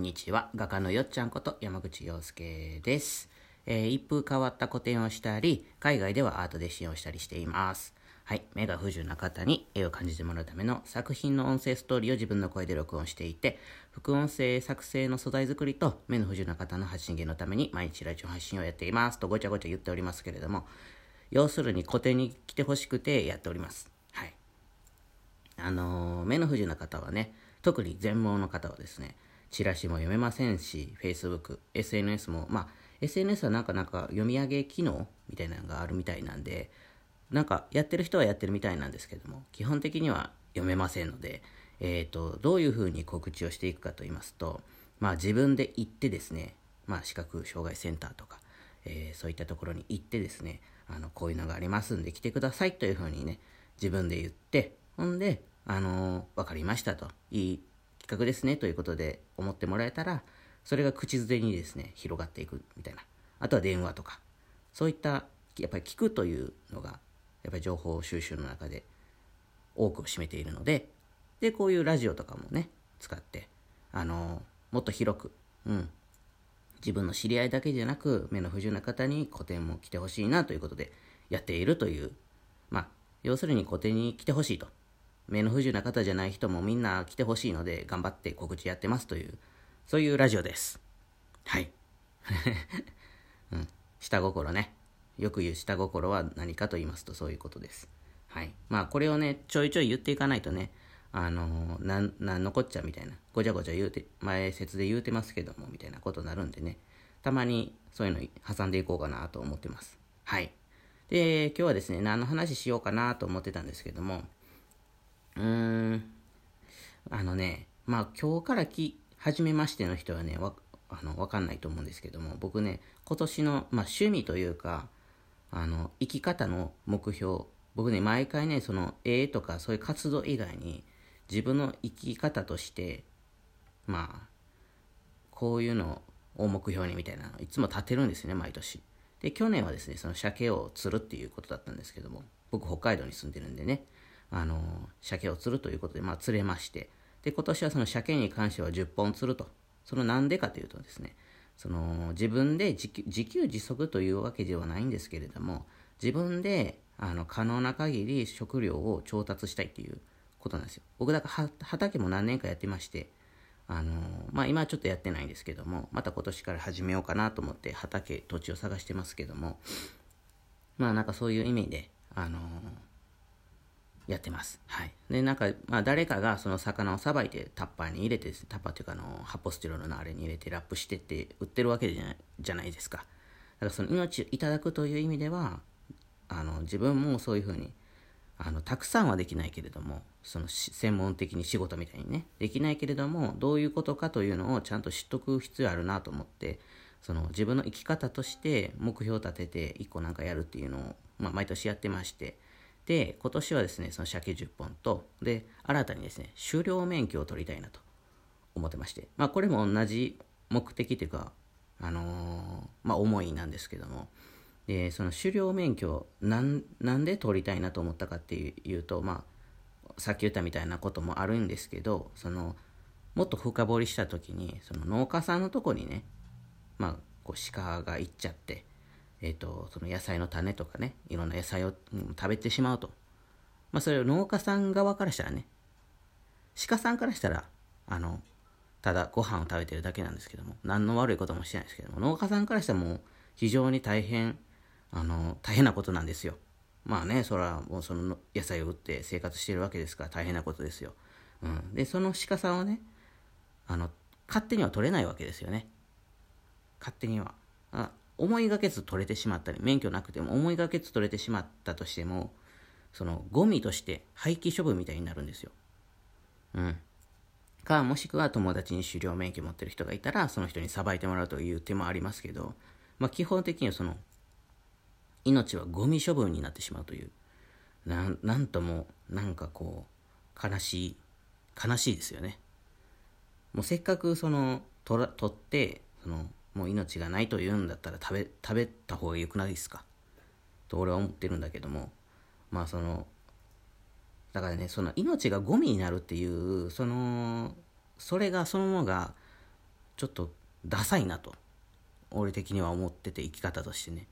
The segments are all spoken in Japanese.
んにちは。画家のよっちゃんこと山口洋介です。えー一風変わった個展をしたり、海外ではアートで使用したりしています。はい。目が不自由な方に絵を感じてもらうための作品の音声ストーリーを自分の声で録音していて、副音声作成の素材作りと目の不自由な方の発信源のために毎日ラジオ配信をやっています。とごちゃごちゃ言っておりますけれども、要するに個展に来てほしくてやっております。はい。あのー目の不自由な方はね、特に全盲の方はですね、チラシも読めませんし、Facebook、SNS も、まあ、SNS はなんかなんか読み上げ機能みたいなのがあるみたいなんで、なんかやってる人はやってるみたいなんですけども、基本的には読めませんので、えっ、と、どういうふうに告知をしていくかと言いますと、まあ自分で行ってですね、まあ視覚障害センターとか、えーそういったところに行ってですね、あの、こういうのがありますんで来てくださいというふうにね、自分で言って、ほんで、あのーわかりましたと、いい画ですねということで思ってもらえたら、それが口づてにですね、広がっていくみたいな。あとは電話とか、そういった、やっぱり聞くというのが、やっぱり情報収集の中で多くを占めているので、で、こういうラジオとかもね、使って、あのもっと広く、うん、自分の知り合いだけじゃなく目の不自由な方に個展も来てほしいなということでやっているという。まあ要するに個展に来てほしいと。目の不自由な方じゃない人もみんな来てほしいので頑張って告知やってますというそういうラジオです。はい、うん、下心ね。よく言う下心は何かと言いますとそういうことです。はい。まあこれをねちょいちょい言っていかないとねあのー、なんなんのこっちゃみたいなごちゃごちゃ言うて前説で言うてますけどもみたいなことになるんでねたまにそういうの挟んでいこうかなと思ってます。はい。で今日はですね何の話しようかなと思ってたんですけどもうーん。あのねまあ今日からき初めましての人はねわあのわかんないと思うんですけども僕ね今年の、まあ、趣味というかあの生き方の目標僕ね毎回ねその絵とかそういう活動以外に自分の生き方としてまあこういうのを目標にみたいなのいつも立てるんですね毎年。で去年はですねその鮭を釣るっていうことだったんですけども僕北海道に住んでるんでね。あの鮭を釣るということでまあ釣れまして。で今年はその鮭に関しては10本釣ると。そのなんでかというとですねその自分で自給自足というわけではないんですけれども自分であの可能な限り食料を調達したいっていうことなんですよ。僕だから畑も何年かやってましてあのまあ今はちょっとやってないんですけどもまた今年から始めようかなと思って畑土地を探してますけどもまあなんかそういう意味であのやってます。はい。で、なんか、まあ、誰かがその魚をさばいてタッパーに入れて、タッパーっていうか、あの、発泡スチロールのあれに入れてラップしてって売ってるわけじゃないじゃないですか。だからその命をいただくという意味では、あの、自分もそういうふうに、あの、たくさんはできないけれども、その専門的に仕事みたいにね、できないけれども、どういうことかというのをちゃんと知っとく必要あるなと思って、その自分の生き方として目標を立てて一個なんかやるっていうのを、まあ、毎年やってまして、で、今年はですね、その鮭10本と、で、新たにですね、狩猟免許を取りたいなと思ってまして、まあ、これも同じ目的というか、あのーまあ、思いなんですけども、で、その狩猟免許なん、なんで取りたいなと思ったかっていうと、まあ、さっき言ったみたいなこともあるんですけど、その、もっと深掘りした時に、その農家さんのとこにね、まあ、こう鹿が行っちゃって、えー、とその野菜の種とかねいろんな野菜を食べてしまうと、まあ、それを農家さん側からしたらね鹿さんからしたらあのただご飯を食べてるだけなんですけども何の悪いこともしてないですけども農家さんからしたらもう非常に大変あの大変なことなんですよ。まあねそれはもうその野菜を売って生活してるわけですから大変なことですよ、うん、でその鹿さんをねあの勝手には取れないわけですよね。勝手には。あ思いがけず取れてしまったり免許なくても思いがけず取れてしまったとしてもそのゴミとして廃棄処分みたいになるんですよ。うん。かもしくは友達に狩猟免許持ってる人がいたらその人にさばいてもらうという手もありますけど、まあ、基本的にはその命はゴミ処分になってしまうというななんともなんかこう悲しい悲しいですよね。もうせっかくその取取ってそのもう命がないというんだったら食べ食べた方がよくないですか？と俺は思ってるんだけども。まあそのだからねその命がゴミになるっていうそのそれがそのものがちょっとダサいなと俺的には思ってて生き方としてね。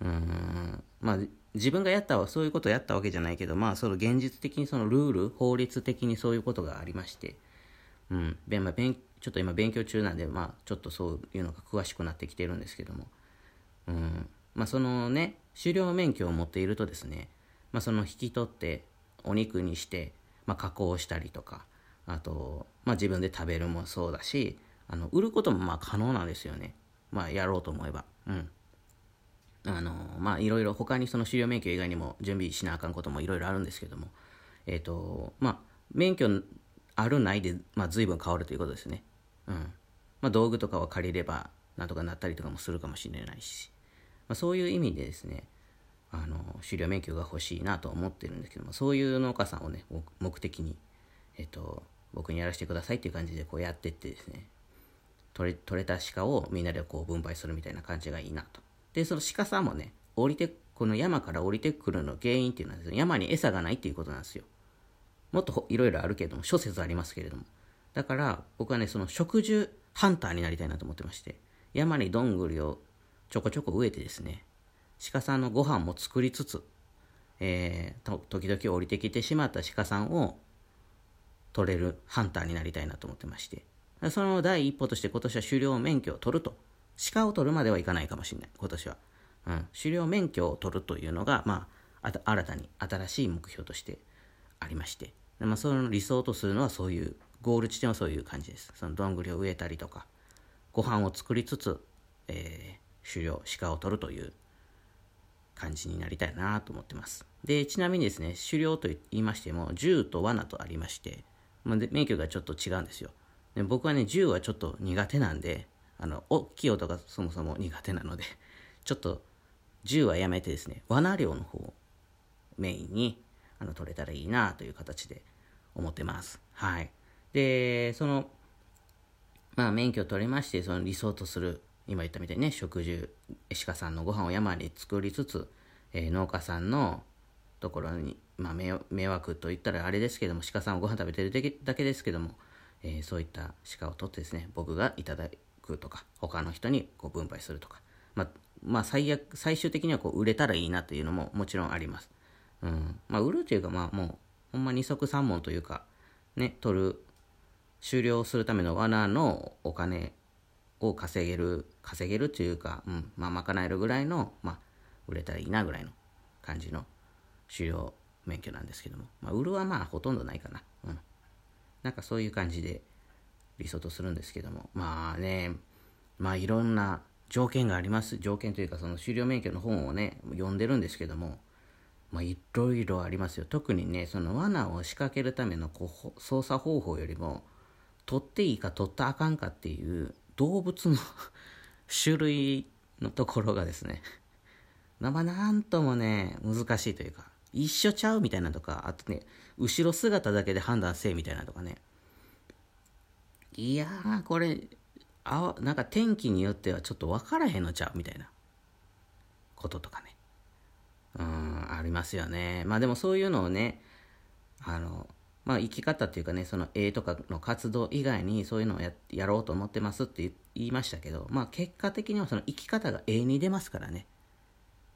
うん。まあ自分がやったそういうことをやったわけじゃないけどまあその現実的にそのルール法律的にそういうことがありまして。うん、まあ、勉ちょっと今勉強中なんでまあちょっとそういうのが詳しくなってきてるんですけども。うん。まあそのね狩猟免許を持っているとですねまあその引き取ってお肉にして、まあ、加工したりとかあと、まあ、自分で食べるもそうだしあの売ることもまあ可能なんですよね。まあやろうと思えば。うん。あのまあいろいろ他にその狩猟免許以外にも準備しなあかんこともいろいろあるんですけどもえっ、ー、とまあ免許あるないで、まあ、随分変わるということですね。うんまあ道具とかは借りればなんとかなったりとかもするかもしれないし、まあ、そういう意味でですねあの狩猟免許が欲しいなと思ってるんですけどもそういう農家さんをね目的に、えっ、と僕にやらせてくださいっていう感じでこうやってってですね取れ取れた鹿をみんなでこう分配するみたいな感じがいいなとで、その鹿さんもね、降りて、この山から降りてくるの原因っていうのは、ね、山に餌がないっていうことなんですよ。もっといろいろあるけれども、諸説ありますけれども。だから、僕はね、その植樹ハンターになりたいなと思ってまして、山にどんぐりをちょこちょこ植えてですね、鹿さんのご飯も作りつつ、えー、時々降りてきてしまった鹿さんを取れるハンターになりたいなと思ってまして、その第一歩として今年は狩猟免許を取ると鹿を取るまではいかないかもしれない、今年は。うん、狩猟免許を取るというのが、まあ、新たに新しい目標としてありまして、まあ、その理想とするのはそういう、ゴール地点はそういう感じです。そのどんぐりを植えたりとか、ご飯を作りつつ、えー、狩猟、鹿を取るという感じになりたいなと思ってます。で、ちなみにですね、狩猟と言いましても、銃と罠とありまして、まあ、免許がちょっと違うんですよ。で僕はね、銃はちょっと苦手なんで、あの大きい音がそもそも苦手なのでちょっと銃はやめてですね罠漁の方をメインにあの取れたらいいなという形で思ってますはいでそのまあ免許を取りましてその理想とする今言ったみたいにね食事鹿さんのご飯を山に作りつつ、えー、農家さんのところに、まあ、迷惑と言ったらあれですけども鹿さんをご飯食べてるだけですけども、えー、そういった鹿を取ってですね僕がいただくとか他の人にこう分配するとか、まあ、まあ、最悪最終的にはこう売れたらいいなというのももちろんあります、うん。まあ、売るというかまあもうほんま二足三門というかね取る終了するための罠のお金を稼げる稼げるというか、うんまあ、賄えるぐらいの、まあ、売れたらいいなぐらいの感じの狩猟免許なんですけども、まあ、売るはまあほとんどないかな、うん、なんかそういう感じで理想とするんですけども。まあねまあいろんな条件があります。条件というかその狩猟免許の本をね読んでるんですけども。まあいろいろありますよ。特にねその罠を仕掛けるためのこう操作方法よりも取っていいか取ったあかんかっていう動物の種類のところがですねまあなんともね難しいというか一緒ちゃうみたいなとかあとね後ろ姿だけで判断せえみたいなとかねいやー、これ、あなんか天気によってはちょっと分からへんのちゃうみたいなこととかね。うん、ありますよね。まあでもそういうのをね、あの、まあ生き方っていうかね、その絵とかの活動以外にそういうのをややろうと思ってますって言いましたけど、まあ結果的にはその生き方が絵に出ますからね。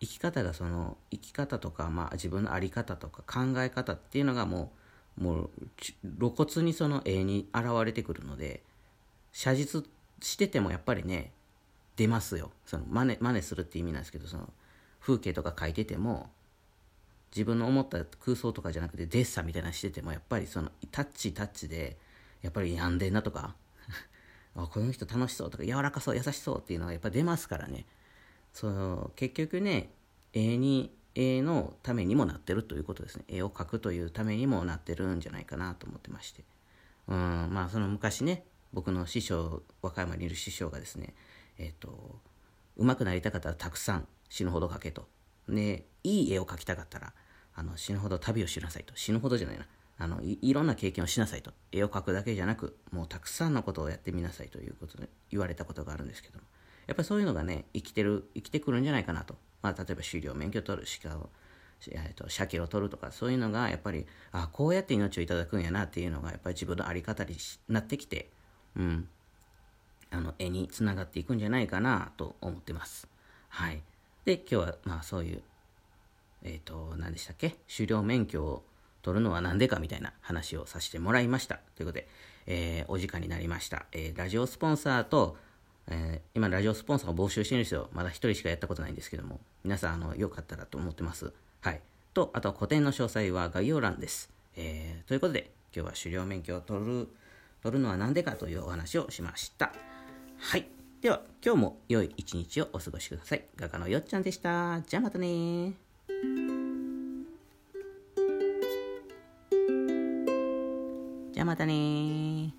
生き方がその生き方とか、まあ自分の在り方とか考え方っていうのがもうもう露骨にその絵に現れてくるので写実しててもやっぱりね出ますよその真似真似するって意味なんですけどその風景とか描いてても自分の思った空想とかじゃなくてデッサみたいなしててもやっぱりそのタッチタッチでやっぱり病んでんなとか あこの人楽しそうとか柔らかそう優しそうっていうのがやっぱ出ますからね。その結局ね絵に絵のためにもなってるということですね。絵を描くというためにもなってるんじゃないかなと思ってまして。うんまあその昔ね僕の師匠和歌山にいる師匠がですねえっ、ー、と上手くなりたかったらたくさん死ぬほど描けと。でいい絵を描きたかったらあの死ぬほど旅をしなさいと。死ぬほどじゃないな。あのいいろんな経験をしなさいと。絵を描くだけじゃなくもうたくさんのことをやってみなさいということで言われたことがあるんですけども。やっぱりそういうのがね生きてる生きてくるんじゃないかなと。まあ、例えば狩猟免許取る鹿を、えーと、鮭を取るとかそういうのがやっぱりあこうやって命をいただくんやなっていうのがやっぱり自分の在り方になってきて、うん、あの絵につながっていくんじゃないかなと思ってます。はい。で、今日はまあそういう、えっ、ー、と、何でしたっけ？狩猟免許を取るのは何でかみたいな話をさせてもらいました。ということで、えー、お時間になりました。えー、ラジオスポンサーと、えー、今ラジオスポンサーを募集してるんですよ。まだ1人しかやったことないんですけども、皆さん、あの、よかったらと思ってます。はい。と、あと個展の詳細は概要欄です。えー、ということで、今日は狩猟免許を取る、取るのは何でかというお話をしました。はい。では、今日も良い一日をお過ごしください。画家のよっちゃんでした。じゃあまたねじゃあまたね